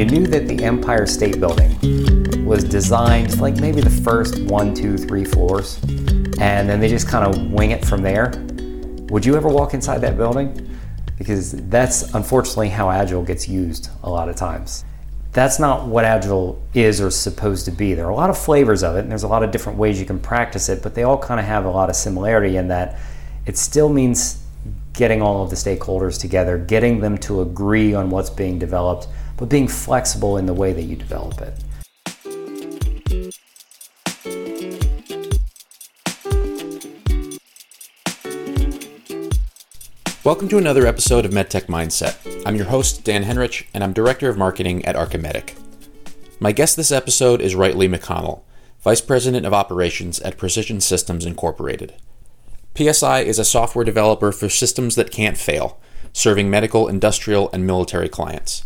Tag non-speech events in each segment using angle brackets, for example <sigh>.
you knew that the Empire State Building was designed like maybe the first one, two, three floors, and then they just kind of wing it from there, would you ever walk inside that building? Because that's unfortunately how Agile gets used a lot of times. That's not what Agile is or supposed to be. There are a lot of flavors of it, and there's a lot of different ways you can practice it, but they all kind of have a lot of similarity in that it still means getting all of the stakeholders together, getting them to agree on what's being developed, but being flexible in the way that you develop it. Welcome to another episode of MedTech Mindset. I'm your host, Dan Henrich, and I'm Director of Marketing at Archimedic. My guest this episode is Wright Lee McConnell, Vice President of Operations at Precision Systems Incorporated. PSI is a software developer for systems that can't fail, serving medical, industrial, and military clients.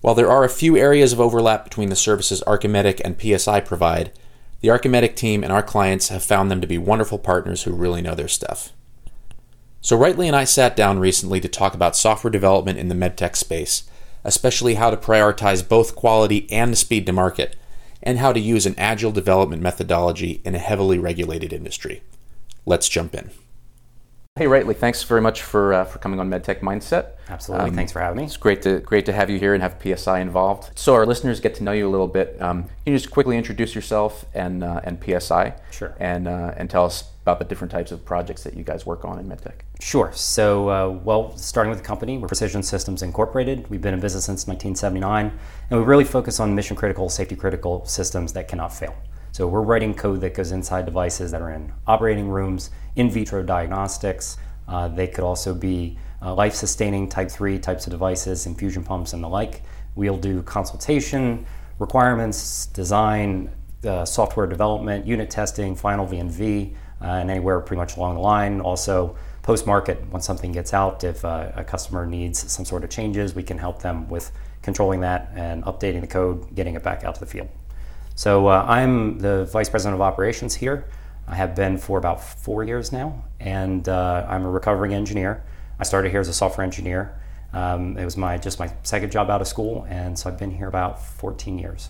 While there are a few areas of overlap between the services Archimedic and PSI provide, the Archimedic team and our clients have found them to be wonderful partners who really know their stuff. So, Rightly and I sat down recently to talk about software development in the medtech space, especially how to prioritize both quality and speed to market, and how to use an agile development methodology in a heavily regulated industry. Let's jump in. Hey, Wright Lee, thanks very much for uh, for coming on MedTech Mindset. Absolutely, um, thanks for having me. It's great to great to have you here and have PSI involved. So our listeners get to know you a little bit. Um, can you just quickly introduce yourself and uh, and PSI? Sure. And uh, and tell us about the different types of projects that you guys work on in MedTech. Sure. So, uh, well, starting with the company, we're Precision Systems Incorporated. We've been in business since 1979, and we really focus on mission critical, safety critical systems that cannot fail. So, we're writing code that goes inside devices that are in operating rooms, in vitro diagnostics. Uh, they could also be uh, life sustaining type 3 types of devices, infusion pumps, and the like. We'll do consultation, requirements, design, uh, software development, unit testing, final V&V, uh, and anywhere pretty much along the line. Also, post market, when something gets out, if uh, a customer needs some sort of changes, we can help them with controlling that and updating the code, getting it back out to the field. So uh, I'm the vice president of operations here. I have been for about four years now, and uh, I'm a recovering engineer. I started here as a software engineer. Um, it was my just my second job out of school, and so I've been here about 14 years.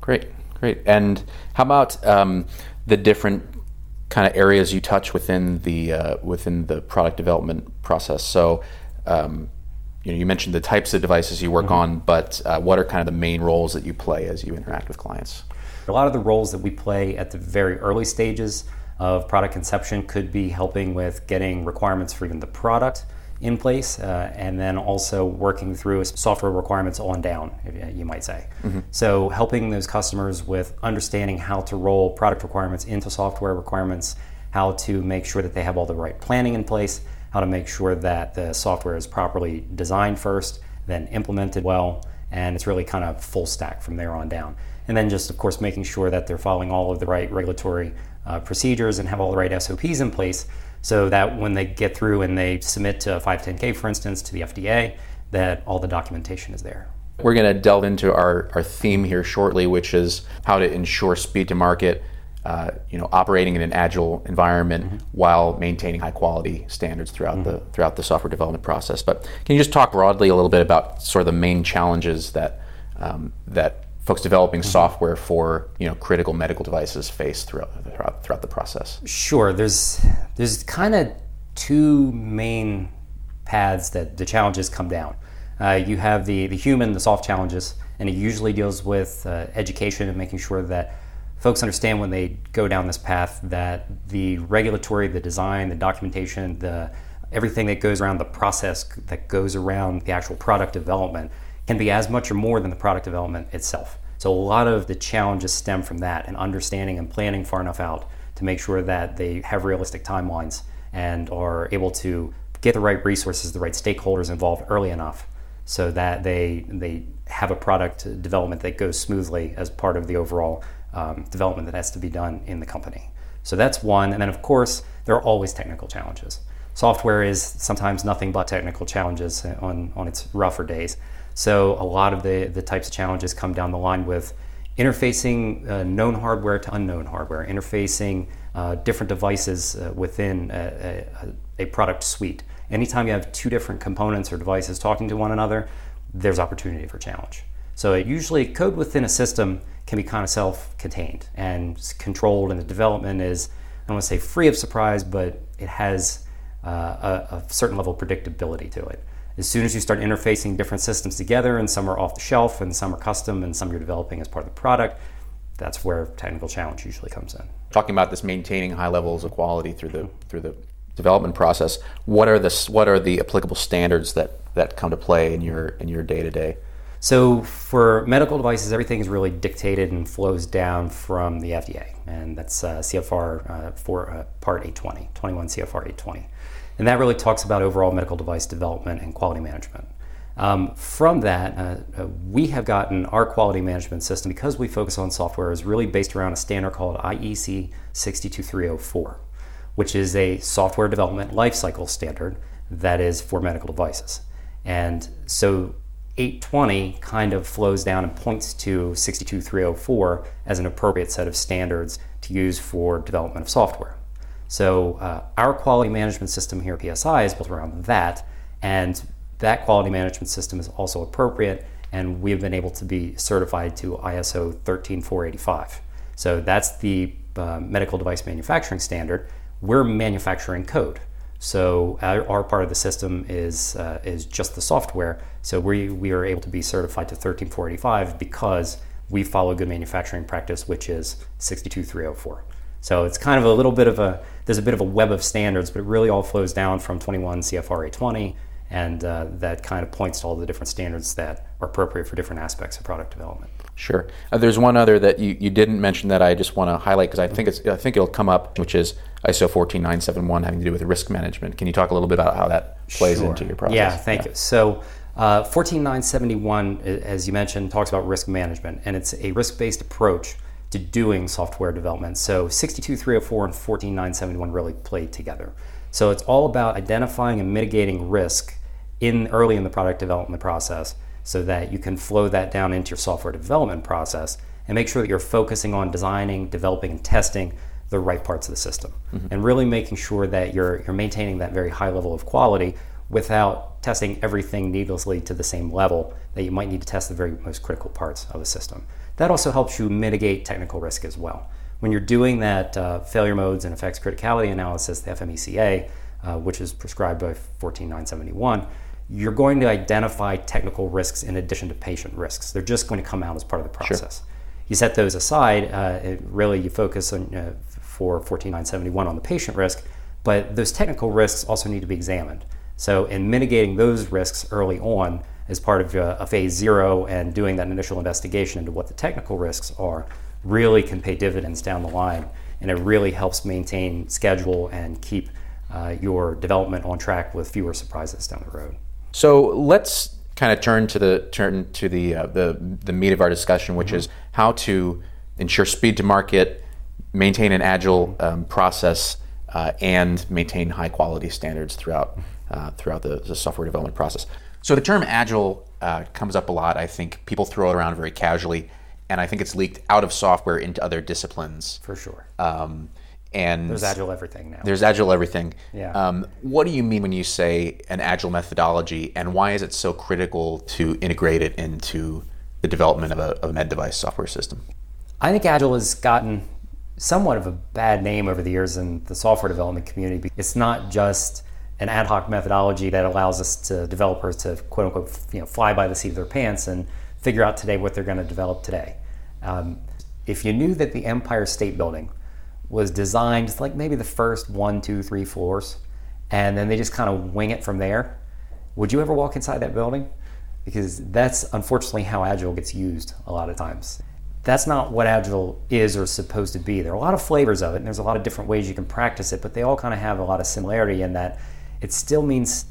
Great, great. And how about um, the different kind of areas you touch within the uh, within the product development process. So, um, you know, you mentioned the types of devices you work mm-hmm. on, but uh, what are kind of the main roles that you play as you interact with clients? A lot of the roles that we play at the very early stages of product conception could be helping with getting requirements for even the product in place, uh, and then also working through software requirements on down, you might say. Mm-hmm. So, helping those customers with understanding how to roll product requirements into software requirements, how to make sure that they have all the right planning in place, how to make sure that the software is properly designed first, then implemented well, and it's really kind of full stack from there on down. And then just, of course, making sure that they're following all of the right regulatory uh, procedures and have all the right SOPs in place so that when they get through and they submit to 510K, for instance, to the FDA, that all the documentation is there. We're going to delve into our, our theme here shortly, which is how to ensure speed to market, uh, you know, operating in an agile environment mm-hmm. while maintaining high quality standards throughout mm-hmm. the throughout the software development process. But can you just talk broadly a little bit about sort of the main challenges that um, that folks developing mm-hmm. software for you know critical medical devices face throughout throughout, throughout the process? Sure. There's there's kind of two main paths that the challenges come down. Uh, you have the the human, the soft challenges, and it usually deals with uh, education and making sure that folks understand when they go down this path that the regulatory, the design, the documentation, the everything that goes around the process that goes around the actual product development can be as much or more than the product development itself. So a lot of the challenges stem from that and understanding and planning far enough out to make sure that they have realistic timelines and are able to get the right resources, the right stakeholders involved early enough so that they they have a product development that goes smoothly as part of the overall um, development that has to be done in the company. So that's one. And then, of course, there are always technical challenges. Software is sometimes nothing but technical challenges on, on its rougher days. So a lot of the, the types of challenges come down the line with interfacing uh, known hardware to unknown hardware, interfacing uh, different devices uh, within a, a, a, product suite. Anytime you have two different components or devices talking to one another, there's opportunity for challenge. So it usually code within a system can be kind of self-contained and controlled, and the development is I don't want to say free of surprise, but it has uh, a, a certain level of predictability to it. As soon as you start interfacing different systems together, and some are off the shelf, and some are custom, and some you're developing as part of the product, that's where technical challenge usually comes in. Talking about this maintaining high levels of quality through the through the development process, what are the what are the applicable standards that that come to play in your in your day to day? So for medical devices, everything is really dictated and flows down from the FDA, and that's uh, CFR uh, for uh, Part 820, 21 CFR 820, and that really talks about overall medical device development and quality management. Um, from that, uh, uh, we have gotten our quality management system because we focus on software is really based around a standard called IEC 62304, which is a software development lifecycle standard that is for medical devices. And so 820 kind of flows down and points to 62304 as an appropriate set of standards to use for development of software. So uh, our quality management system here at PSI is built around that, and that quality management system is also appropriate, and we've been able to be certified to ISO 13485. So that's the uh, medical device manufacturing standard. We're manufacturing code. So our, our part of the system is uh, is just the software. So we we are able to be certified to 13485 because we follow good manufacturing practice, which is 62304. So it's kind of a little bit of a there's a bit of a web of standards, but it really all flows down from 21 CFR 820 and uh, that kind of points to all the different standards that are appropriate for different aspects of product development. Sure. Uh, there's one other that you, you didn't mention that I just want to highlight because I think it's I think it'll come up, which is ISO 14971 having to do with risk management. Can you talk a little bit about how that plays sure. into your process? Yeah, thank yeah. you. So. Uh, 14971, as you mentioned, talks about risk management, and it's a risk based approach to doing software development. So 62304 and 14971 really play together. So it's all about identifying and mitigating risk in early in the product development process so that you can flow that down into your software development process and make sure that you're focusing on designing, developing, and testing the right parts of the system mm-hmm. and really making sure that you're, you're maintaining that very high level of quality without testing everything needlessly to the same level that you might need to test the very most critical parts of the system. That also helps you mitigate technical risk as well. When you're doing that uh, failure modes and effects criticality analysis, the FMECA, uh, which is prescribed by 14971, you're going to identify technical risks in addition to patient risks. They're just going to come out as part of the process. Sure. You set those aside, uh, really you focus on uh, for 14971 on the patient risk, but those technical risks also need to be examined. So, in mitigating those risks early on as part of a, a phase zero and doing that initial investigation into what the technical risks are, really can pay dividends down the line, and it really helps maintain schedule and keep uh, your development on track with fewer surprises down the road. So let's kind of turn to the turn to the uh, the the meat of our discussion, which mm-hmm. is how to ensure speed to market, maintain an agile um, process, uh, and maintain high quality standards throughout uh, throughout the, the, software development process. So the term agile uh, comes up a lot. I think people throw it around very casually, and I think it's leaked out of software into other disciplines. For sure. Um, and there's agile everything now. There's agile everything. Yeah. Um, what do you mean when you say an agile methodology, and why is it so critical to integrate it into the development of a, of a med device software system? I think agile has gotten somewhat of a bad name over the years in the software development community. It's not just an ad hoc methodology that allows us to developers to quote unquote you know fly by the seat of their pants and figure out today what they're going to develop today. Um, if you knew that the Empire State Building was designed like maybe the first one, two, three floors, and then they just kind of wing it from there. Would you ever walk inside that building? Because that's unfortunately how Agile gets used a lot of times. That's not what Agile is or is supposed to be. There are a lot of flavors of it, and there's a lot of different ways you can practice it, but they all kind of have a lot of similarity in that it still means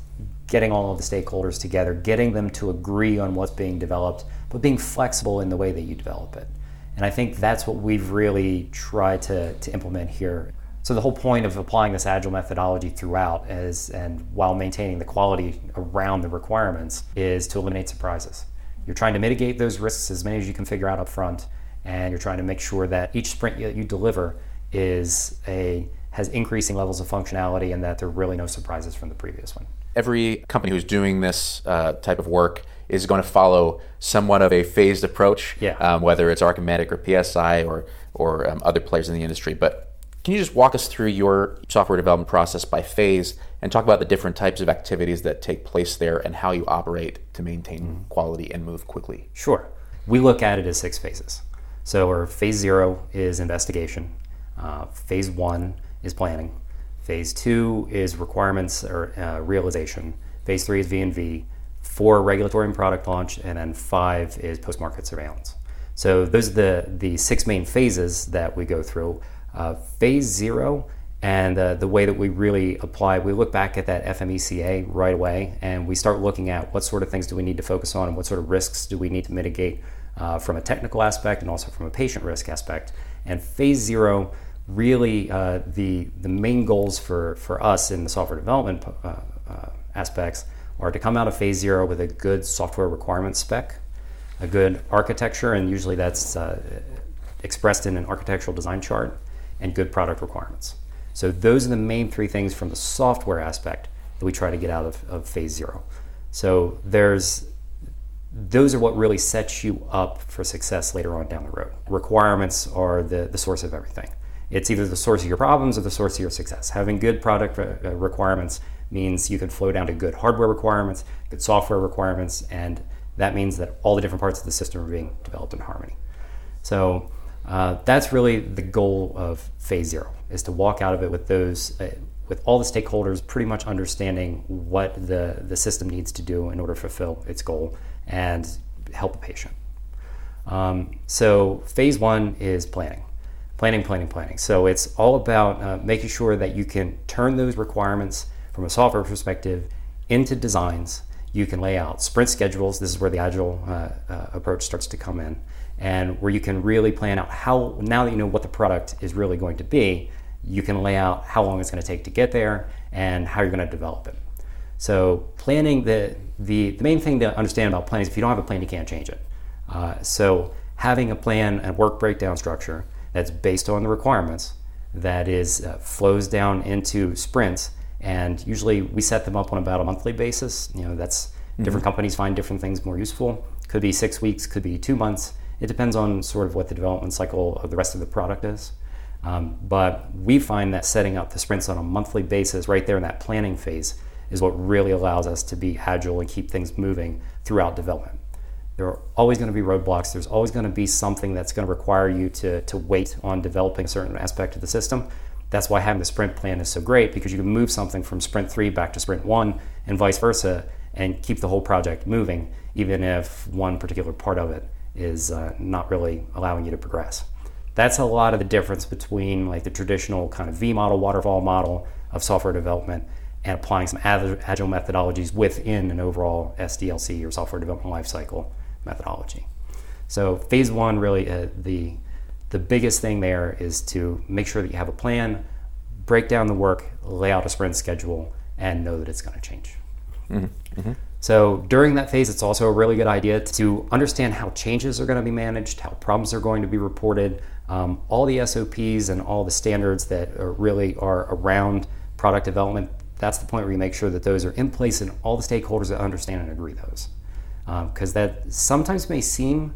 getting all of the stakeholders together, getting them to agree on what's being developed, but being flexible in the way that you develop it. And I think that's what we've really tried to, to implement here. So the whole point of applying this agile methodology throughout is, and while maintaining the quality around the requirements, is to eliminate surprises. You're trying to mitigate those risks as many as you can figure out up front, and you're trying to make sure that each sprint that you deliver is a has increasing levels of functionality and that there are really no surprises from the previous one. Every company who's doing this uh, type of work is going to follow somewhat of a phased approach, Yeah. um, whether it's Archimedic or PSI or, or um, other players in the industry. But can you just walk us through your software development process by phase and talk about the different types of activities that take place there and how you operate to maintain quality and move quickly? Sure. We look at it as six phases. So, our phase zero is investigation. Uh, phase one is planning. Phase two is requirements or uh, realization. Phase three is V and V. Four regulatory and product launch, and then five is post-market surveillance. So those are the the six main phases that we go through. Uh, phase zero and uh, the way that we really apply, we look back at that FMECA right away and we start looking at what sort of things do we need to focus on and what sort of risks do we need to mitigate uh, from a technical aspect and also from a patient risk aspect. And phase zero, really uh, the, the main goals for, for us in the software development uh, uh, aspects are to come out of phase zero with a good software requirements spec, a good architecture, and usually that's uh, expressed in an architectural design chart, and good product requirements. So those are the main three things from the software aspect that we try to get out of, of phase zero. So there's those are what really sets you up for success later on down the road. Requirements are the, the source of everything. It's either the source of your problems or the source of your success. Having good product uh, requirements means you can flow down to good hardware requirements, good software requirements, and that means that all the different parts of the system are being developed in harmony. So uh, that's really the goal of phase zero is to walk out of it with those uh, with all the stakeholders pretty much understanding what the, the system needs to do in order to fulfill its goal and help a patient. Um, so phase one is planning, planning, planning, planning. So it's all about uh, making sure that you can turn those requirements from a software perspective into designs. You can lay out sprint schedules. This is where the agile uh, uh, approach starts to come in, and where you can really plan out how now that you know what the product is really going to be, you can lay out how long it's going to take to get there and how you're going to develop it. So planning the, the the main thing to understand about planning is if you don't have a plan, you can't change it. Uh, so having a plan and work breakdown structure that's based on the requirements that is uh, flows down into sprints and usually we set them up on about a monthly basis. You know that's different companies find different things more useful. Could be six weeks could be two months. It depends on sort of what the development cycle of the rest of the product is. Um, but we find that setting up the sprints on a monthly basis right there in that planning phase is what really allows us to be agile and keep things moving throughout development there are always going to be roadblocks. There's always going to be something that's going to require you to, to wait on developing a certain aspect of the system. That's why having the sprint plan is so great because you can move something from sprint three back to sprint one and vice versa and keep the whole project moving, even if one particular part of it is uh, not really allowing you to progress. That's a lot of the difference between like the traditional kind of V model, waterfall model of software development and applying some agile methodologies within an overall SDLC or software development lifecycle methodology. So phase one, really, uh, the the biggest thing there is to make sure that you have a plan, break down the work, lay out a sprint schedule, and know that it's going to change. So during that phase, it's also a really good idea to understand how changes are going to be managed, how problems are going to be reported, um, all the SOPs and all the standards that are really are around product development. That's the point where you make sure that those are in place and all the stakeholders that understand and agree those because that sometimes may seem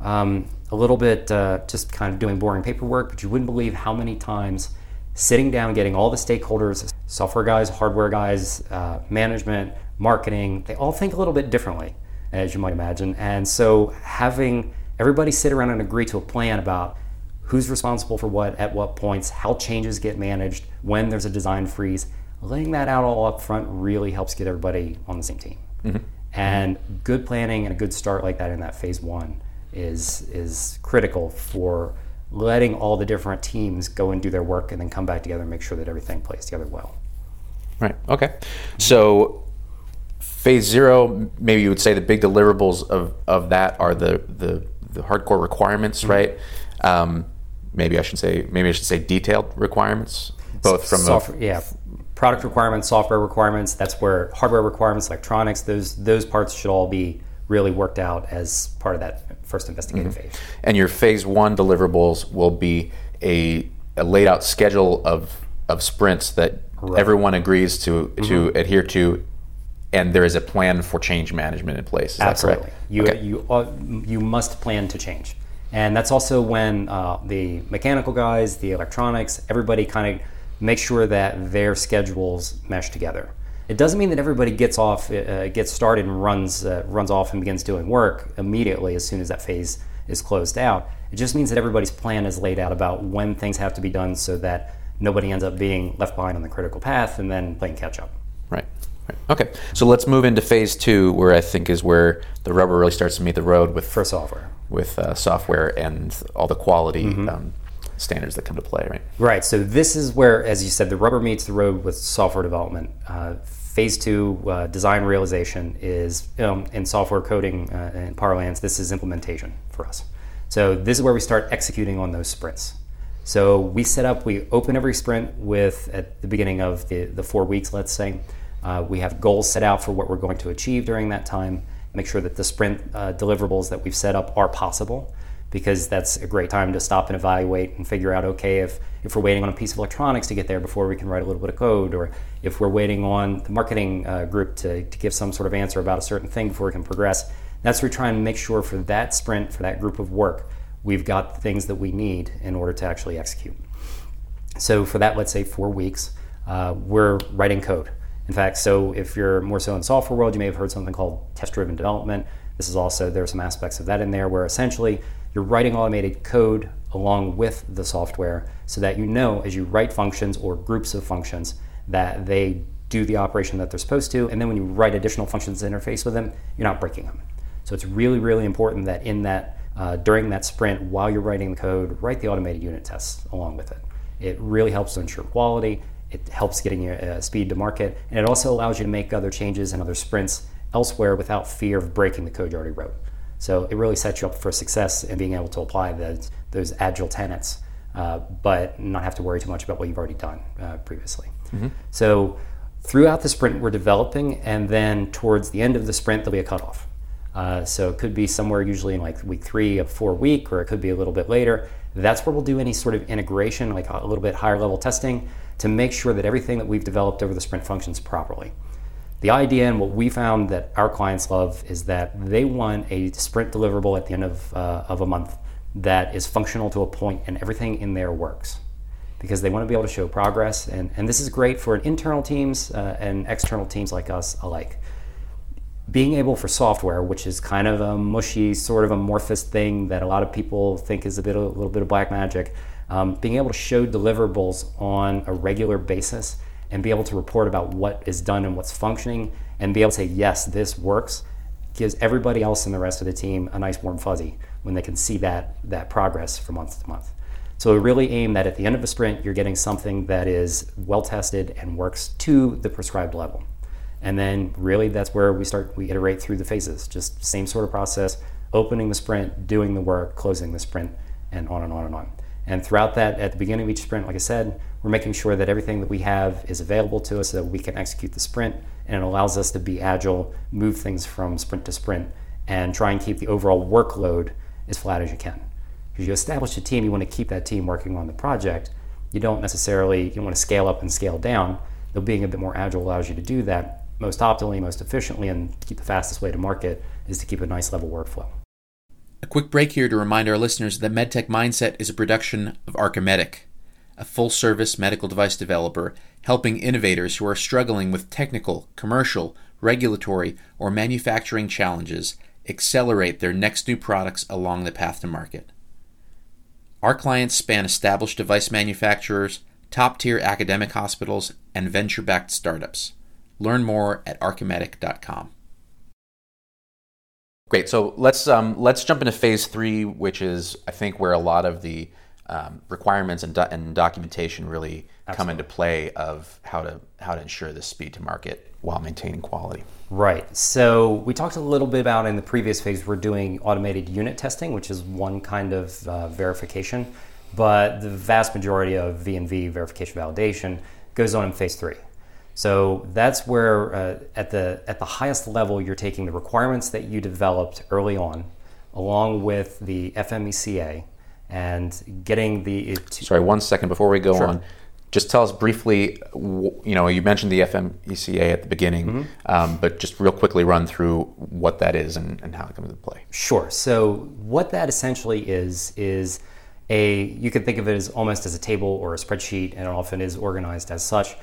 um, a little bit uh, just kind of doing boring paperwork, but you wouldn't believe how many times sitting down, getting all the stakeholders, software guys, hardware guys, uh, management, marketing, they all think a little bit differently, as you might imagine. And so having everybody sit around and agree to a plan about who's responsible for what at what points, how changes get managed, when there's a design freeze, laying that out all up front really helps get everybody on the same team. And good planning and a good start like that in that phase one is is critical for letting all the different teams go and do their work and then come back together and make sure that everything plays together well. Right. Okay. So phase zero, maybe you would say the big deliverables of, of that are the, the, the hardcore requirements, right? Um, maybe I should say maybe I should say detailed requirements, both from software, a, yeah, product requirements, software requirements. That's where hardware requirements, electronics, those those parts should all be really worked out as part of that first investigative phase. and your phase one deliverables will be a, a laid out schedule of of sprints that everyone agrees to to adhere to, and there is a plan for change management in place. Is Absolutely. You, Okay. you, uh, you must plan to change. And that's also when uh, the mechanical guys, the electronics, everybody kind of make sure that their schedules mesh together. It doesn't mean that everybody gets off, uh, gets started and runs, uh, runs off and begins doing work immediately as soon as that phase is closed out. It just means that everybody's plan is laid out about when things have to be done so that nobody ends up being left behind on the critical path and then playing catch up. Right. right. Okay. So let's move into phase two, where I think is where the rubber really starts to meet the road with for software. with uh, software and all the quality Mm-hmm. um, standards that come to play. Right. Right. So this is where, as you said, the rubber meets the road with software development. Uh, phase two, uh, design realization, is um, in software coding uh, and parlance. This is implementation for us. So this is where we start executing on those sprints. So we set up, we open every sprint with at the beginning of the, the four weeks, let's say. Uh, we have goals set out for what we're going to achieve during that time. Make sure that the sprint uh, deliverables that we've set up are possible because that's a great time to stop and evaluate and figure out okay if, if we're waiting on a piece of electronics to get there before we can write a little bit of code or if we're waiting on the marketing uh, group to, to give some sort of answer about a certain thing before we can progress that's where we're trying to make sure for that sprint for that group of work we've got the things that we need in order to actually execute so for that, let's say four weeks, uh, we're writing code. In fact, so if you're more so in the software world, you may have heard something called test-driven development. This is also there are some aspects of that in there where essentially you're writing automated code along with the software so that you know as you write functions or groups of functions that they do the operation that they're supposed to, and then when you write additional functions to interface with them, you're not breaking them. So it's really, really important that in that uh, during that sprint, while you're writing the code, write the automated unit tests along with it. It really helps to ensure quality. It helps getting your uh, speed to market, and it also allows you to make other changes and other sprints elsewhere without fear of breaking the code you already wrote. So it really sets you up for success and being able to apply those, those agile tenets, uh, but not have to worry too much about what you've already done uh, previously. So throughout the sprint, we're developing, and then towards the end of the sprint, there'll be a cutoff. Uh, so it could be somewhere usually in like week three of four week, or it could be a little bit later. That's where we'll do any sort of integration, like a little bit higher level testing, to make sure that everything that we've developed over the sprint functions properly. The idea and what we found that our clients love is that they want a sprint deliverable at the end of, uh, of a month that is functional to a point and everything in there works because they want to be able to show progress. And, and this is great for internal teams uh, and external teams like us alike being able for software, which is kind of a mushy, sort of amorphous thing that a lot of people think is a bit, a little bit of black magic, um, being able to show deliverables on a regular basis and be able to report about what is done and what's functioning, and be able to say yes, this works, gives everybody else in the rest of the team a nice warm fuzzy when they can see that that progress from month to month. So we really aim that at the end of a sprint, you're getting something that is well tested and works to the prescribed level. And then really that's where we start, we iterate through the phases, just same sort of process, opening the sprint, doing the work, closing the sprint, and on and on and on. And throughout that, at the beginning of each sprint, like I said, we're making sure that everything that we have is available to us so that we can execute the sprint, and it allows us to be agile, move things from sprint to sprint, and try and keep the overall workload as flat as you can. Because you establish a team, you want to keep that team working on the project. You don't necessarily, you want to scale up and scale down. Though being a bit more agile allows you to do that most optimally, most efficiently, and keep the fastest way to market is to keep a nice level workflow. A quick break here to remind our listeners that MedTech Mindset is a production of Archimedic, a full service medical device developer helping innovators who are struggling with technical, commercial, regulatory, or manufacturing challenges accelerate their next new products along the path to market. Our clients span established device manufacturers, top tier academic hospitals, and venture backed startups. Learn more at archimedic.com. Great. So let's um, let's jump into phase three, which is I think where a lot of the um, requirements and, do- and documentation really come into play of how to how to ensure this speed to market while maintaining quality. Right. So we talked a little bit about in the previous phase, we're doing automated unit testing, which is one kind of uh, verification, but the vast majority of V&V verification validation goes on in phase three. So that's where uh, at the at the highest level you're taking the requirements that you developed early on, along with the FMECA, and getting the. It, Sorry, one second before we go Sure. on. just tell us briefly. You know, you mentioned the FMECA at the beginning, mm-hmm. um, but just real quickly run through what that is and, and how it comes into play. Sure. So what that essentially is is a you can think of it as almost as a table or a spreadsheet, and it often is organized as such.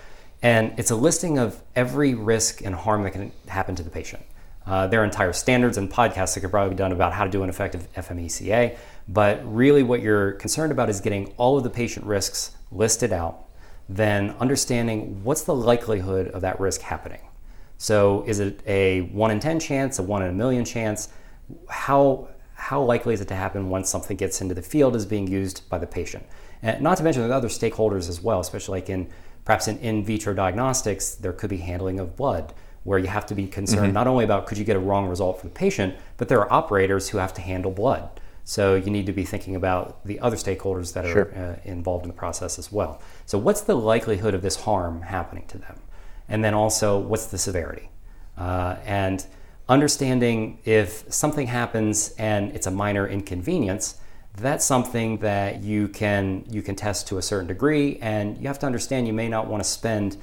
And it's a listing of every risk and harm that can happen to the patient. Uh, there are entire standards and podcasts that could probably be done about how to do an effective FMECA, but really what you're concerned about is getting all of the patient risks listed out, then understanding what's the likelihood of that risk happening. So is it a 1 in 10 chance, a 1 in a million chance? How, how likely is it to happen once something gets into the field is being used by the patient? And not to mention the other stakeholders as well, especially like in perhaps in in vitro diagnostics, there could be handling of blood where you have to be concerned mm-hmm. not only about could you get a wrong result for the patient, but there are operators who have to handle blood. So you need to be thinking about the other stakeholders that are sure. uh, involved in the process as well. So what's the likelihood of this harm happening to them? And then also what's the severity? Uh, and understanding if something happens and it's a minor inconvenience, that's something that you can you can test to a certain degree, and you have to understand you may not want to spend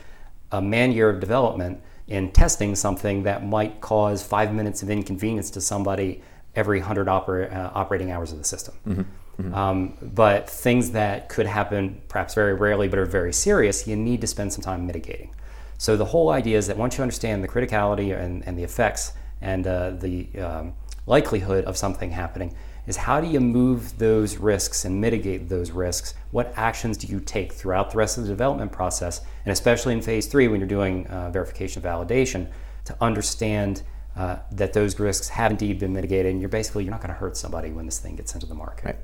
a man year of development in testing something that might cause five minutes of inconvenience to somebody every 100 oper- uh, operating hours of the system. Mm-hmm. Mm-hmm. Um, but things that could happen perhaps very rarely but are very serious, you need to spend some time mitigating. So the whole idea is that once you understand the criticality and, and the effects and uh, the um, likelihood of something happening, is how do you move those risks and mitigate those risks? What actions do you take throughout the rest of the development process, and especially in phase three when you're doing uh, verification validation, to understand uh, that those risks have indeed been mitigated, and you're basically you're not going to hurt somebody when this thing gets into the market. Right.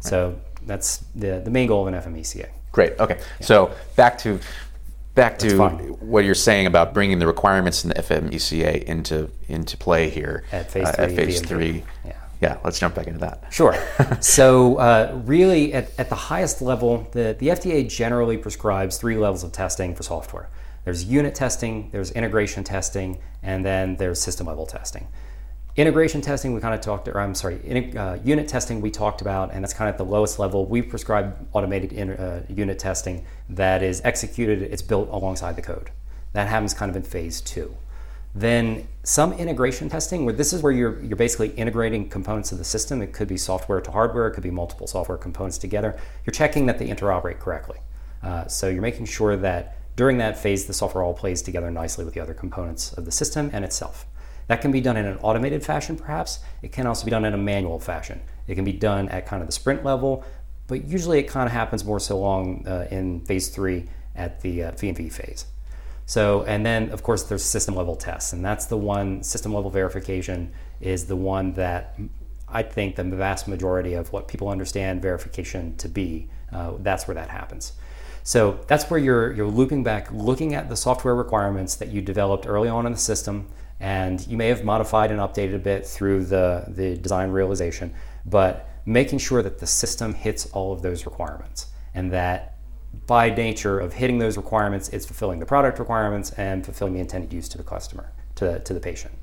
So that's the the main goal of an FMECA. Great. Okay. Yeah. So back to back to what you're saying about bringing the requirements in the FMECA into into play here at phase uh. At phase three. Yeah let's jump back into that. Sure. <laughs> so, uh, really, at, at the highest level, the, the FDA generally prescribes three levels of testing for software there's unit testing, there's integration testing, and then there's system level testing. Integration testing, we kind of talked, or I'm sorry, in, uh, unit testing we talked about, and that's kind of at the lowest level. We prescribe automated in, uh, unit testing that is executed, it's built alongside the code. That happens kind of in phase two. Then some integration testing, where this is where you're, you're basically integrating components of the system. It could be software to hardware, it could be multiple software components together. You're checking that they interoperate correctly. Uh, so you're making sure that during that phase, the software all plays together nicely with the other components of the system and itself. That can be done in an automated fashion, perhaps. It can also be done in a manual fashion. It can be done at kind of the sprint level, but usually it kind of happens more so long uh, in phase three at the uh, V&V phase. So, and then of course there's system level tests, and that's the one, system level verification is the one that I think the vast majority of what people understand verification to be, uh, that's where that happens. So that's where you're, you're looping back, looking at the software requirements that you developed early on in the system, and you may have modified and updated a bit through the, the design realization, but making sure that the system hits all of those requirements and that by nature of hitting those requirements, it's fulfilling the product requirements and fulfilling the intended use to the customer, to, to the patient.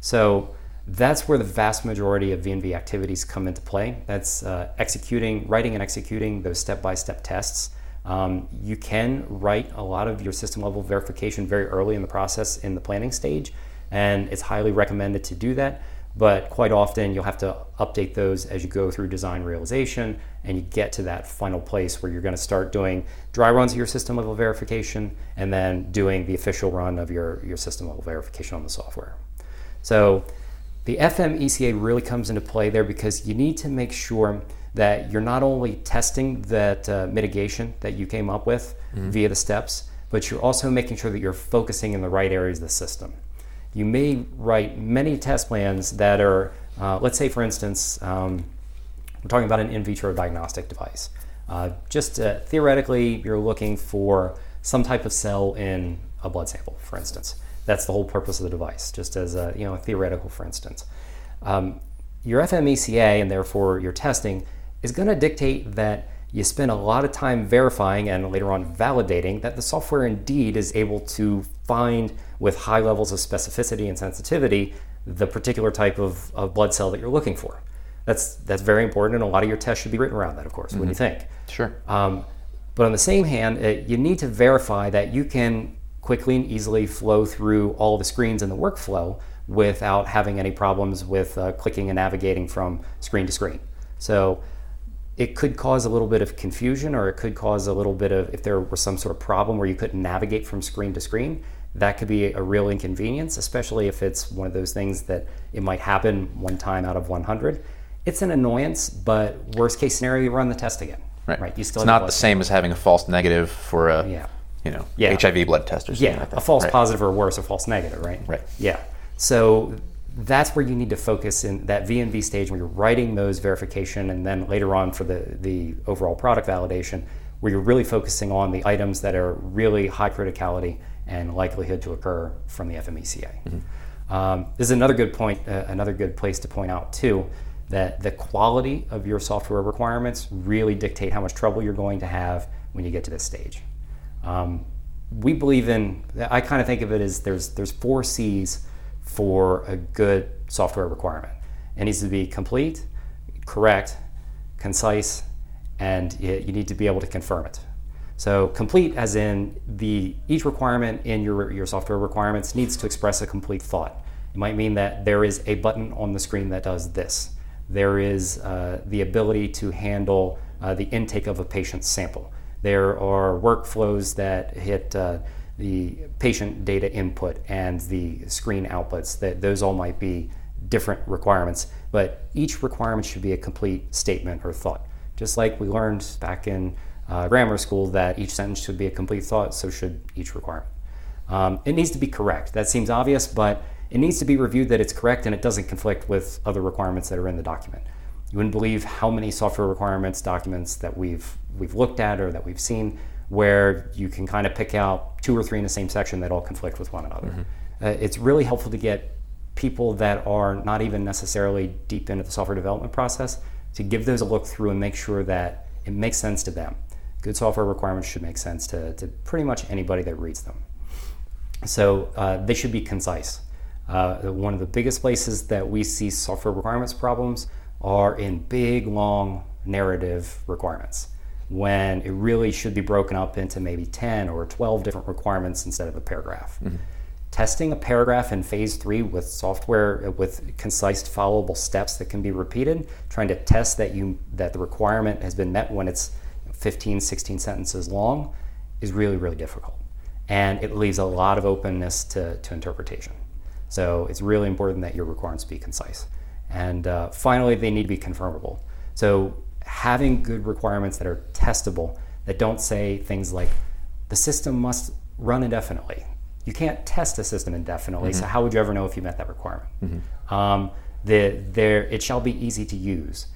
So that's where the vast majority of V&V activities come into play. That's uh, executing, writing and executing those step-by-step tests. Um, you can write a lot of your system level verification very early in the process in the planning stage, and it's highly recommended to do that but quite often you'll have to update those as you go through design realization and you get to that final place where you're going to start doing dry runs of your system level verification and then doing the official run of your, your system level verification on the software. So the FMECA really comes into play there because you need to make sure that you're not only testing that uh, mitigation that you came up with mm-hmm. via the steps, but you're also making sure that you're focusing in the right areas of the system you may write many test plans that are, uh, let's say, for instance, um, we're talking about an in vitro diagnostic device. Uh, just uh, theoretically, you're looking for some type of cell in a blood sample, for instance. That's the whole purpose of the device, just as a, you know, a theoretical, for instance. Um, your FMECA and therefore your testing is going to dictate that you spend a lot of time verifying and later on validating that the software indeed is able to find with high levels of specificity and sensitivity the particular type of, of blood cell that you're looking for. That's, that's very important, and a lot of your tests should be written around that, of course, mm-hmm. when you think. Sure. Um, But on the same hand, uh, you need to verify that you can quickly and easily flow through all the screens in the workflow without having any problems with uh, clicking and navigating from screen to screen. So it could cause a little bit of confusion or it could cause a little bit of if there was some sort of problem where you couldn't navigate from screen to screen that could be a real inconvenience especially if it's one of those things that it might happen one time out of 100 it's an annoyance but worst case scenario you run the test again Right. right you still It's not the same as having a false negative for a Yeah. you know Yeah. HIV blood test or something yeah like that. a false Right. positive or worse a false negative right Right. yeah so that's where you need to focus in that V&V stage where you're writing those verification and then later on for the, the overall product validation where you're really focusing on the items that are really high criticality and likelihood to occur from the FMECA. Um, this is another good point, uh, another good place to point out too, that the quality of your software requirements really dictate how much trouble you're going to have when you get to this stage. Um, we believe in. I kind of think of it as there's there's four C's for a good software requirement. It needs to be complete, correct, concise, and you need to be able to confirm it. So complete, as in the each requirement in your your software requirements needs to express a complete thought. It might mean that there is a button on the screen that does this. There is uh, the ability to handle uh, the intake of a patient's sample. There are workflows that hit uh, the patient data input and the screen outputs. That those all might be different requirements, but each requirement should be a complete statement or thought. Just like we learned back in uh, grammar school that each sentence should be a complete thought, so should each requirement. Um, it needs to be correct. That seems obvious, but it needs to be reviewed that it's correct and it doesn't conflict with other requirements that are in the document. You wouldn't believe how many software requirements documents that we've we've looked at or that we've seen where you can kind of pick out two or three in the same section that all conflict with one another. Uh, it's really helpful to get people that are not even necessarily deep into the software development process to give those a look through and make sure that it makes sense to them. Good software requirements should make sense to, to pretty much anybody that reads them. So uh, they should be concise. Uh, one of the biggest places that we see software requirements problems are in big, long narrative requirements when it really should be broken up into maybe 10 or 12 different requirements instead of a paragraph. Testing a paragraph in phase three with software with concise, followable steps that can be repeated, trying to test that you that the requirement has been met when it's 15, 16 sentences long, is really, really difficult. And it leaves a lot of openness to, to interpretation. So it's really important that your requirements be concise. And uh, finally, they need to be confirmable. So having good requirements that are testable, that don't say things like the system must run indefinitely. You can't test a system indefinitely, so how would you ever know if you met that requirement? Um, the, there, it shall be easy to use.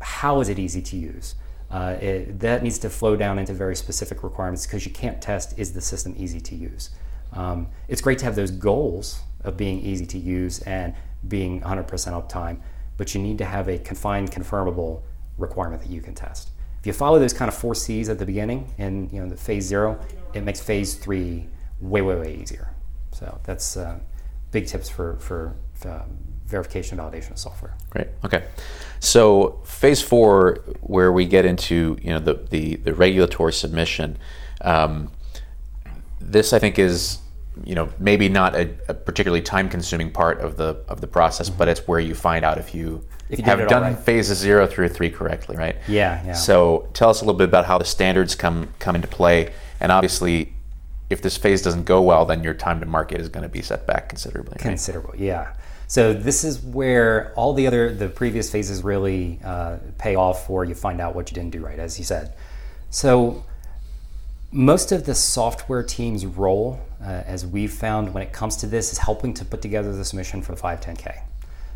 How is it easy to use? Uh, it, that needs to flow down into very specific requirements because you can't test is the system easy to use. Um, it's great to have those goals of being easy to use and being 100% uptime, but you need to have a confined, confirmable requirement that you can test. If you follow those kind of four C's at the beginning in you know the phase zero, it makes phase three way, way, way easier. So that's uh, big tips for for um, verification and validation of software. Great. Okay. So phase four, where we get into you know the the, the regulatory submission, um, this I think is you know maybe not a, a particularly time consuming part of the of the process, but it's where you find out if you, If you have done right. phases zero through three correctly, right? Yeah, yeah. So tell us a little bit about how the standards come come into play, and obviously. If this phase doesn't go well, then your time to market is going to be set back considerably. right? Considerable, yeah. So this is where all the other the previous phases really uh, pay off, or you find out what you didn't do right, as you said. So most of the software team's role, uh, as we've found when it comes to this, is helping to put together the submission for the 510K.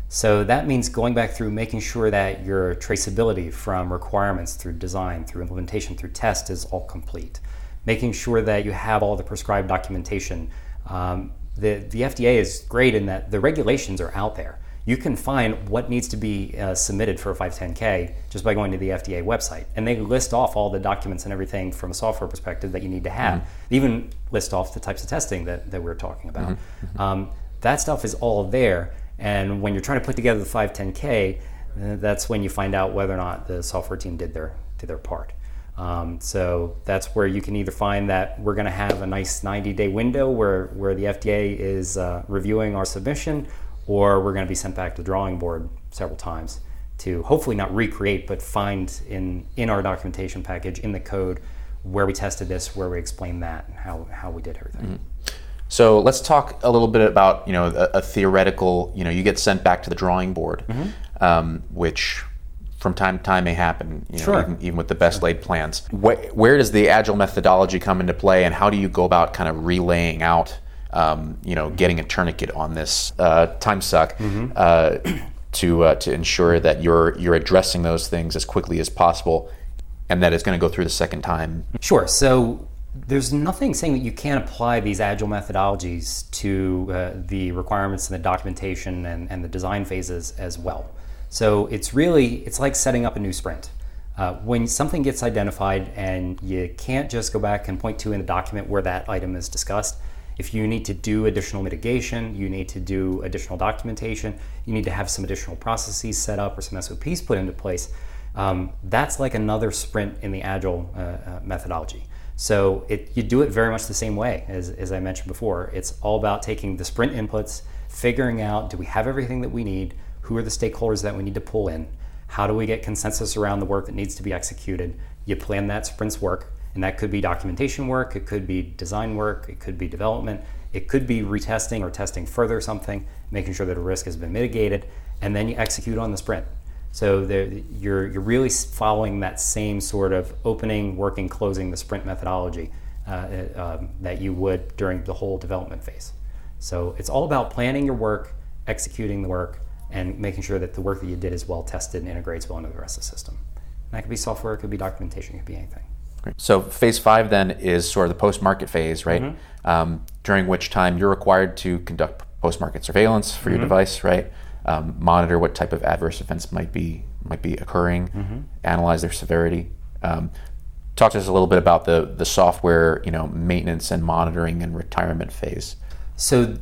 So that means going back through making sure that your traceability from requirements through design, through implementation, through test is all complete. Making sure that you have all the prescribed documentation. Um, the, the FDA is great in that the regulations are out there. You can find what needs to be uh, submitted for a 510K just by going to the FDA website. And they list off all the documents and everything from a software perspective that you need to have. They even list off the types of testing that, that we are talking about. Um, that stuff is all there. And when you're trying to put together the 510K, uh, that's when you find out whether or not the software team did their, did their part. Um, so that's where you can either find that we're going to have a nice 90 day window where, where the FDA is uh, reviewing our submission, or we're going to be sent back to the drawing board several times to hopefully not recreate, but find in, in our documentation package, in the code, where we tested this, where we explained that, and how, how we did everything. Mm-hmm. So let's talk a little bit about you know a, a, theoretical. You know, you get sent back to the drawing board, mm-hmm. um, which from time to time may happen, you know, sure. even, even, with the best laid plans. Where, where, does the agile methodology come into play, and how do you go about kind of relaying out, um, you know, getting a tourniquet on this uh, time suck mm-hmm. uh, to uh, to ensure that you're you're addressing those things as quickly as possible, and that it's going to go through the second time? Sure. So there's nothing saying that you can't apply these agile methodologies to uh, the requirements and the documentation and, and the design phases as well. So it's really it's like setting up a new sprint. Uh, when something gets identified and you can't just go back and point to in the document where that item is discussed, if you need to do additional mitigation, you need to do additional documentation, you need to have some additional processes set up or some SOPs put into place. Um, that's like another sprint in the agile uh, uh, methodology. So it, you do it very much the same way as, as I mentioned before. It's all about taking the sprint inputs, figuring out do we have everything that we need, who are the stakeholders that we need to pull in? How do we get consensus around the work that needs to be executed? You plan that sprint's work, and that could be documentation work, it could be design work, it could be development, it could be retesting or testing further something, making sure that a risk has been mitigated, and then you execute on the sprint. So you're, you're really following that same sort of opening, working, closing the sprint methodology uh, uh, um, that you would during the whole development phase. So it's all about planning your work, executing the work, and making sure that the work that you did is well tested and integrates well into the rest of the system. And that could be software, it could be documentation, it could be anything. Great. So phase five then is sort of the post-market phase, right? Mm-hmm. Um, during which time you're required to conduct post-market surveillance for mm-hmm. your device, right? Um, monitor what type of adverse events might be might be occurring, mm-hmm. analyze their severity. Um, talk to us a little bit about the the software, you know, maintenance and monitoring and retirement phase. So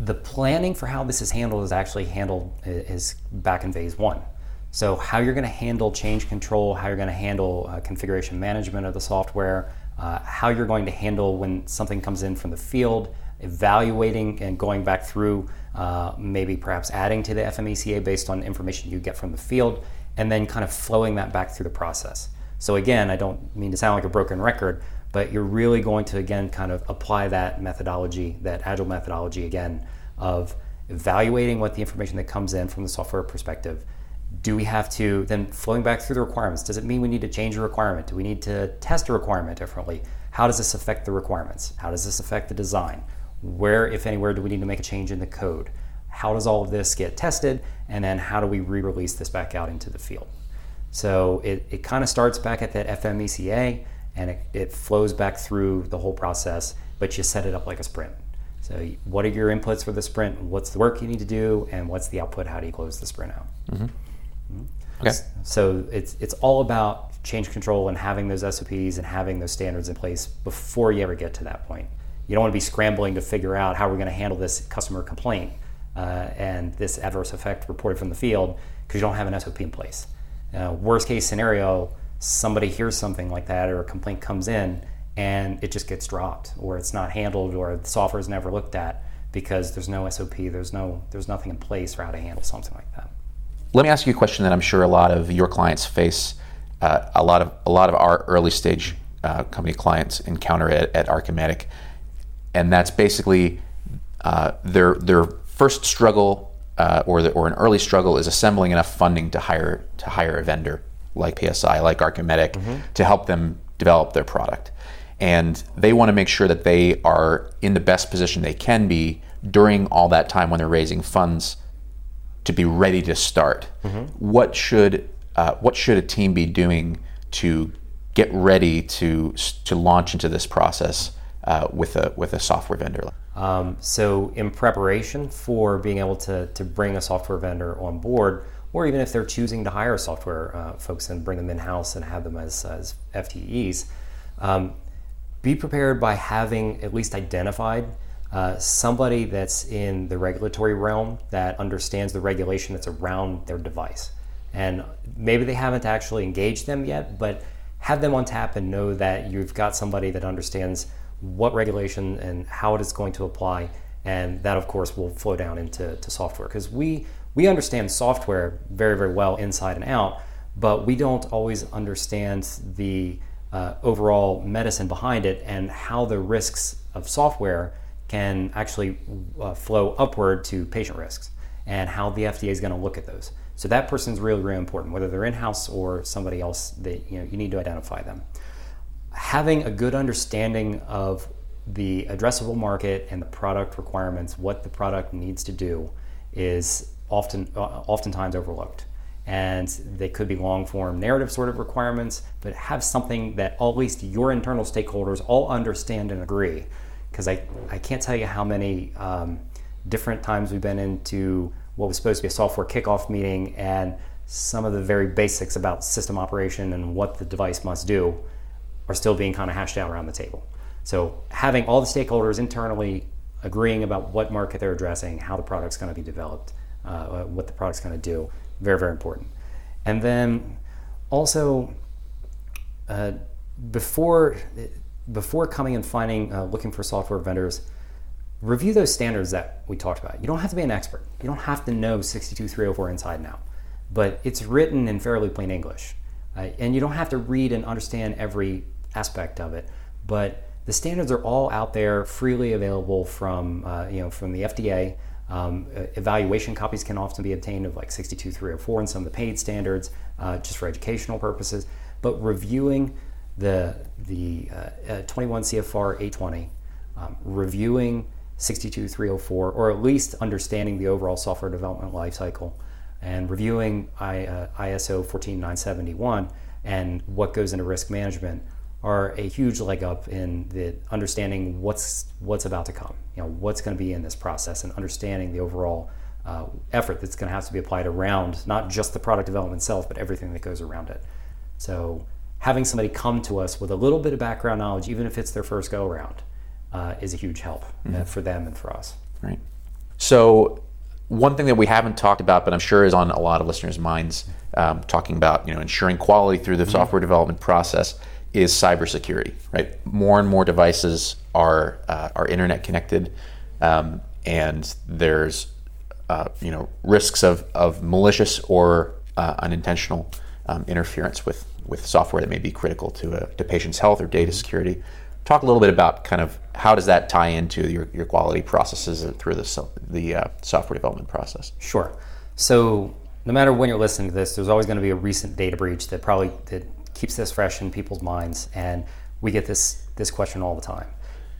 the planning for how this is handled is actually handled is back in phase one. So how you're going to handle change control, how you're going to handle uh, configuration management of the software, uh, how you're going to handle when something comes in from the field, evaluating and going back through, uh, maybe perhaps adding to the FMECA based on information you get from the field, and then kind of flowing that back through the process. So again, I don't mean to sound like a broken record, but you're really going to again kind of apply that methodology, that agile methodology again of evaluating what the information that comes in from the software perspective. Do we have to then flowing back through the requirements? Does it mean we need to change a requirement? Do we need to test a requirement differently? How does this affect the requirements? How does this affect the design? Where, if anywhere, do we need to make a change in the code? How does all of this get tested? And then how do we re release this back out into the field? So it, it kind of starts back at that FMECA and it, it flows back through the whole process, but you set it up like a sprint. So, what are your inputs for the sprint? What's the work you need to do, and what's the output? How do you close the sprint out? Mm-hmm. Mm-hmm. Okay. So it's it's all about change control and having those SOPs and having those standards in place before you ever get to that point. You don't want to be scrambling to figure out how we're going to handle this customer complaint uh, and this adverse effect reported from the field because you don't have an SOP in place. Uh, worst case scenario, somebody hears something like that or a complaint comes in and it just gets dropped or it's not handled or the software is never looked at because there's no SOP, there's no there's nothing in place for how to handle something like that. Let me ask you a question that I'm sure a lot of your clients face. Uh, a lot of a lot of our early stage uh, company clients encounter at, at Archimedic, and that's basically uh, their their first struggle uh, or the, or an early struggle is assembling enough funding to hire to hire a vendor like PSI, like Archimedic, mm-hmm. to help them develop their product. And they want to make sure that they are in the best position they can be during all that time when they're raising funds to be ready to start. Mm-hmm. What should uh, what should a team be doing to get ready to to launch into this process uh, with a with a software vendor? Um, so, in preparation for being able to to bring a software vendor on board, or even if they're choosing to hire software uh, folks and bring them in house and have them as, as FTEs, um, be prepared by having at least identified uh, somebody that's in the regulatory realm that understands the regulation that's around their device. And maybe they haven't actually engaged them yet, but have them on tap and know that you've got somebody that understands what regulation and how it is going to apply. And that, of course, will flow down into to software because we, we understand software very, very well inside and out, but we don't always understand the uh, overall medicine behind it and how the risks of software can actually uh, flow upward to patient risks and how the FDA is going to look at those. So that person is really, really important, whether they're in-house or somebody else. That you know, you need to identify them. Having a good understanding of the addressable market and the product requirements, what the product needs to do, is often uh, oftentimes overlooked. And they could be long form narrative sort of requirements, but have something that at least your internal stakeholders all understand and agree. Because I, I can't tell you how many um, different times we've been into what was supposed to be a software kickoff meeting and some of the very basics about system operation and what the device must do are still being kind of hashed out around the table. So having all the stakeholders internally agreeing about what market they're addressing, how the product's going to be developed, uh, what the product's going to do, very very important. And then also uh, before before coming and finding uh, looking for software vendors review those standards that we talked about. You don't have to be an expert. You don't have to know 62304 inside and out, but it's written in fairly plain English. Uh, and you don't have to read and understand every aspect of it, but the standards are all out there, freely available from uh, you know from the FDA. Um, evaluation copies can often be obtained of like 62304 and some of the paid standards, uh, just for educational purposes. But reviewing the the uh, uh, 21 CFR 820, um, reviewing 62304, or at least understanding the overall software development lifecycle and reviewing I, uh, ISO 14971 and what goes into risk management are a huge leg up in the understanding what's what's about to come. You know, what's going to be in this process and understanding the overall uh, effort that's going to have to be applied around not just the product development itself, but everything that goes around it. So having somebody come to us with a little bit of background knowledge, even if it's their first go around, uh, is a huge help uh, mm-hmm. for them and for us. Right. So one thing that we haven't talked about, but I'm sure is on a lot of listeners' minds, um, talking about you know ensuring quality through the mm-hmm. software development process is cybersecurity. Right. More and more devices are uh, are internet connected, um, and there's uh, you know risks of, of malicious or uh, unintentional um, interference with with software that may be critical to to patients' health or data security talk a little bit about kind of how does that tie into your, your quality processes through the, the uh, software development process? Sure. So no matter when you're listening to this, there's always going to be a recent data breach that probably that keeps this fresh in people's minds, and we get this this question all the time.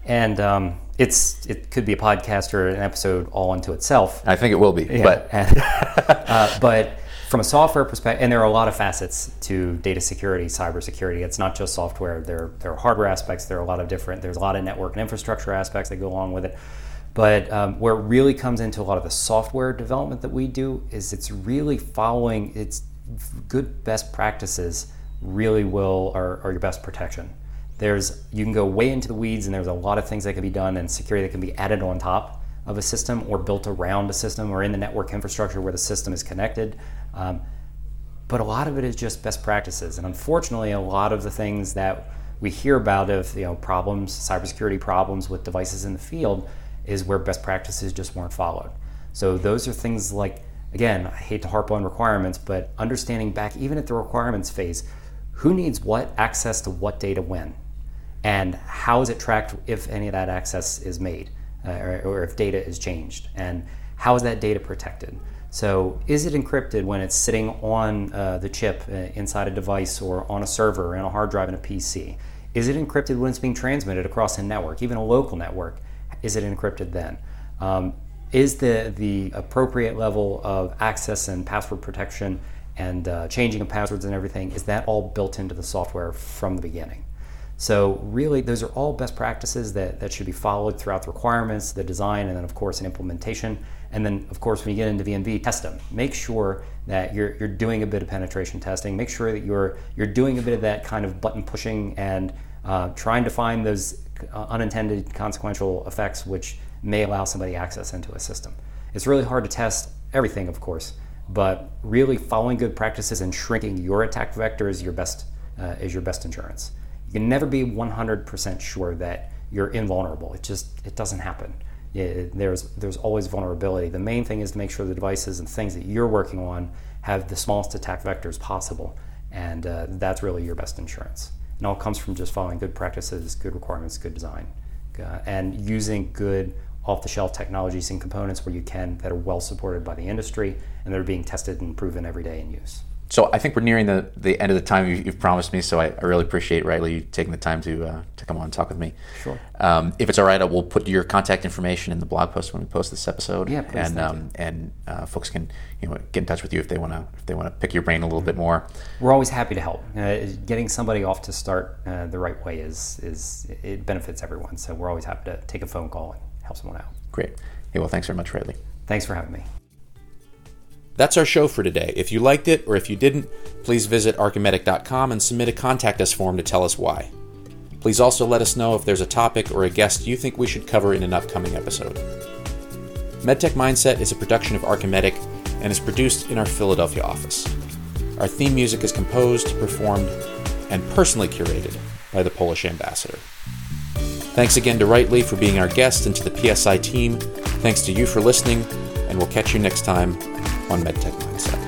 And um, it's it could be a podcast or an episode all unto itself. I think it will be, yeah. but and, <laughs> uh, but from a software perspective, and there are a lot of facets to data security, cybersecurity. It's not just software. There, there are hardware aspects. There are a lot of different. There's a lot of network and infrastructure aspects that go along with it. But um, where it really comes into a lot of the software development that we do is it's really following its good best practices. Really, will are, are your best protection. There's you can go way into the weeds, and there's a lot of things that can be done and security that can be added on top of a system or built around a system or in the network infrastructure where the system is connected. Um, but a lot of it is just best practices. And unfortunately, a lot of the things that we hear about of you know problems, cybersecurity problems with devices in the field, is where best practices just weren't followed. So those are things like again, I hate to harp on requirements, but understanding back even at the requirements phase, who needs what access to what data when, and how is it tracked if any of that access is made uh, or, or, if data is changed, and how is that data protected? So, is it encrypted when it's sitting on uh, the chip uh, inside a device or on a server on a hard drive in a PC? Is it encrypted when it's being transmitted across a network, even a local network? Is it encrypted then? Um, is the, the appropriate level of access and password protection and uh, changing of passwords and everything, is that all built into the software from the beginning? So really, those are all best practices that, that should be followed throughout the requirements, the design, and then of course an implementation. And then of course, when you get into V&V, test them. Make sure that you're, you're doing a bit of penetration testing. Make sure that you're you're doing a bit of that kind of button pushing and uh, trying to find those uh, unintended consequential effects which may allow somebody access into a system. It's really hard to test everything, of course, but really following good practices and shrinking your attack vector is your best uh, is your best insurance. You can never be 100% sure that you're invulnerable. It just it doesn't happen. It, there's there's always vulnerability. The main thing is to make sure the devices and things that you're working on have the smallest attack vectors possible, and uh, that's really your best insurance. And all comes from just following good practices, good requirements, good design, uh, and using good off-the-shelf technologies and components where you can that are well supported by the industry and that are being tested and proven every day in use. So I think we're nearing the, the end of the time you, have promised me. So I, I, really appreciate Riley you taking the time to uh, to come on and talk with me. Sure. Um, if it's all right, I will put your contact information in the blog post when we post this episode. Yeah, please. And um, and uh, folks can you know get in touch with you if they want to if they want to pick your brain a little bit more. We're always happy to help. Uh, getting somebody off to start uh, the right way is is it benefits everyone. So we're always happy to take a phone call help someone out. Great. Hey, well, thanks very much, Riley. Thanks for having me. That's our show for today. If you liked it or if you didn't, please visit Archimedic.com and submit a contact us form to tell us why. Please also let us know if there's a topic or a guest you think we should cover in an upcoming episode. MedTech Mindset is a production of Archimedic and is produced in our Philadelphia office. Our theme music is composed, performed, and personally curated by the Polish ambassador. Thanks again to Riley for being our guest and to the PSI team. Thanks to you for listening, and we'll catch you next time on MedTech Mindset.